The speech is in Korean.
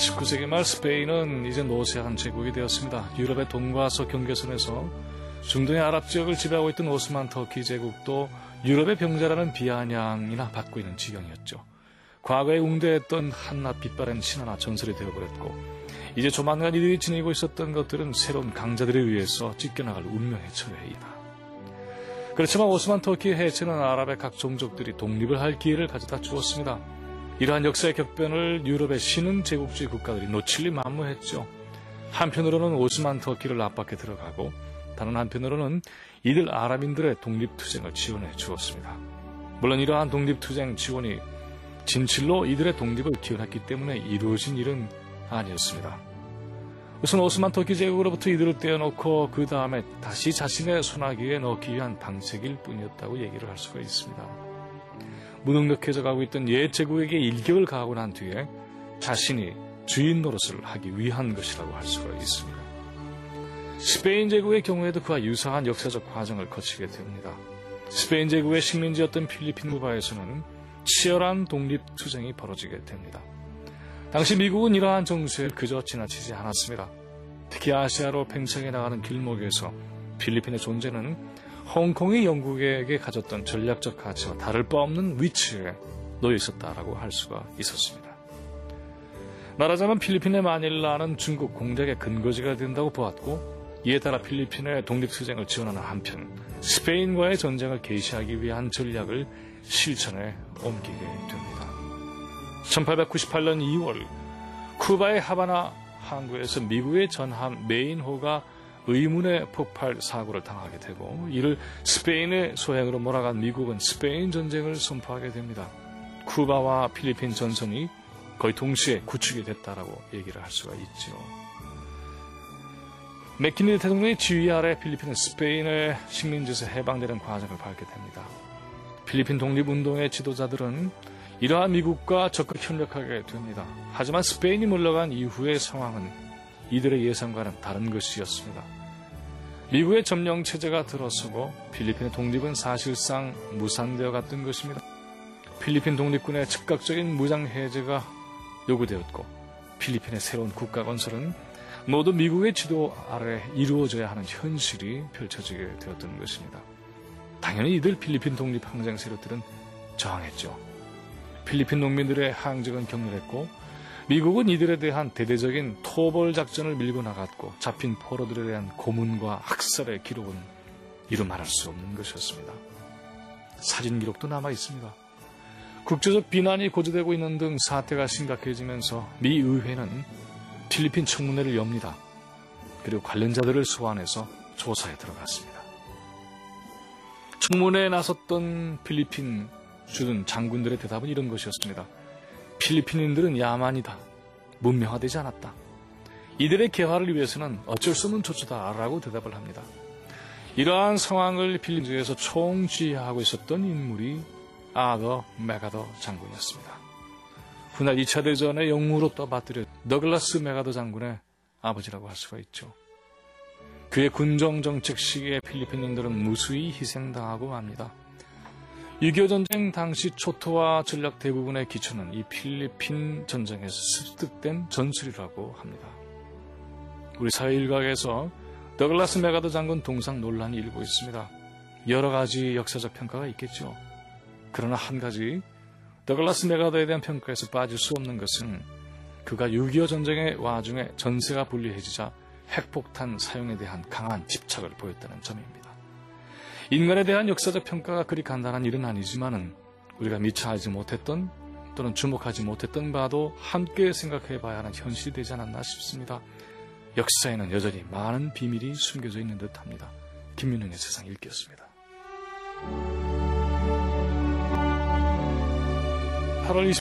십구 세기 말 스페인은 이제 노쇠한 제국이 되었습니다. 유럽의 동과서 경계선에서 중동의 아랍 지역을 지배하고 있던 오스만 터키 제국도 유럽의 병자라는 비아냥이나 받고 있는 지경이었죠. 과거에 웅대했던 한낱 빛바랜 신화나 전설이 되어버렸고 이제 조만간 이들이 지니고 있었던 것들은 새로운 강자들에 의해서 찢겨나갈 운명의 처해이다. 그렇지만 오스만 터키의 해체는 아랍의 각 종족들이 독립을 할 기회를 가져다 주었습니다. 이러한 역사의 격변을 유럽의 신흥 제국주의 국가들이 놓칠리 만무했죠. 한편으로는 오스만 터키를 압박해 들어가고 다른 한편으로는 이들 아랍인들의 독립투쟁을 지원해 주었습니다. 물론 이러한 독립투쟁 지원이 진실로 이들의 독립을 기원했기 때문에 이루어진 일은 아니었습니다. 우선 오스만 터키 제국으로부터 이들을 떼어놓고 그 다음에 다시 자신의 손아귀에 넣기 위한 방책일 뿐이었다고 얘기를 할 수가 있습니다. 무능력해져 가고 있던 옛 제국에게 일격을 가하고 난 뒤에 자신이 주인 노릇을 하기 위한 것이라고 할 수가 있습니다. 스페인 제국의 경우에도 그와 유사한 역사적 과정을 거치게 됩니다. 스페인 제국의 식민지였던 필리핀 구바에서는 치열한 독립투쟁이 벌어지게 됩니다. 당시 미국은 이러한 정세에 그저 지나치지 않았습니다. 특히 아시아로 팽창해 나가는 길목에서 필리핀의 존재는 홍콩이 영국에게 가졌던 전략적 가치와 다를 바 없는 위치에 놓여 있었다라고 할 수가 있었습니다. 말하자면 필리핀의 마닐라는 중국 공작의 근거지가 된다고 보았고 이에 따라 필리핀의 독립투쟁을 지원하는 한편 스페인과의 전쟁을 개시하기 위한 전략을 실천에 옮기게 됩니다. 1898년 2월 쿠바의 하바나 항구에서 미국의 전함 메인호가 의문의 폭발 사고를 당하게 되고 이를 스페인의 소행으로 몰아간 미국은 스페인 전쟁을 선포하게 됩니다. 쿠바와 필리핀 전선이 거의 동시에 구축이 됐다라고 얘기를 할 수가 있죠. 맥키니 대통령의 지휘 아래 필리핀은 스페인의 식민지에서 해방되는 과정을 밟게 됩니다. 필리핀 독립운동의 지도자들은 이러한 미국과 적극 협력하게 됩니다. 하지만 스페인이 물러간 이후의 상황은 이들의 예상과는 다른 것이었습니다. 미국의 점령 체제가 들어서고 필리핀의 독립은 사실상 무산되어 갔던 것입니다. 필리핀 독립군의 즉각적인 무장 해제가 요구되었고 필리핀의 새로운 국가 건설은 모두 미국의 지도 아래 이루어져야 하는 현실이 펼쳐지게 되었던 것입니다. 당연히 이들 필리핀 독립 항쟁 세력들은 저항했죠. 필리핀 농민들의 항쟁은 격렬했고 미국은 이들에 대한 대대적인 토벌 작전을 밀고 나갔고 잡힌 포로들에 대한 고문과 학살의 기록은 이루 말할 수 없는 것이었습니다. 사진 기록도 남아 있습니다. 국제적 비난이 고조되고 있는 등 사태가 심각해지면서 미 의회는 필리핀 청문회를 엽니다. 그리고 관련자들을 소환해서 조사에 들어갔습니다. 청문회에 나섰던 필리핀 주둔 장군들의 대답은 이런 것이었습니다. 필리핀인들은 야만이다. 문명화되지 않았다. 이들의 개화를 위해서는 어쩔 수 없는 조처다라고 대답을 합니다. 이러한 상황을 필리핀에서 총지휘하고 있었던 인물이 아더 메가더 장군이었습니다. 훗날 2차 대전의 영웅으로 떠받들여 너글라스 메가더 장군의 아버지라고 할 수가 있죠. 그의 군정 정책 시기에 필리핀인들은 무수히 희생당하고 맙니다. 6.25 전쟁 당시 초토화 전략 대부분의 기초는 이 필리핀 전쟁에서 습득된 전술이라고 합니다. 우리 사회 일각에서 더글라스 메가더 장군 동상 논란이 일고 있습니다. 여러 가지 역사적 평가가 있겠죠. 그러나 한 가지 더글라스 메가더에 대한 평가에서 빠질 수 없는 것은 그가 6.25 전쟁의 와중에 전세가 불리해지자 핵폭탄 사용에 대한 강한 집착을 보였다는 점입니다. 인간에 대한 역사적 평가가 그리 간단한 일은 아니지만은 우리가 미처 알지 못했던 또는 주목하지 못했던 바도 함께 생각해 봐야 하는 현실이 되지 않았나 싶습니다. 역사에는 여전히 많은 비밀이 숨겨져 있는 듯 합니다. 김윤영의 세상 읽겠습니다. 8월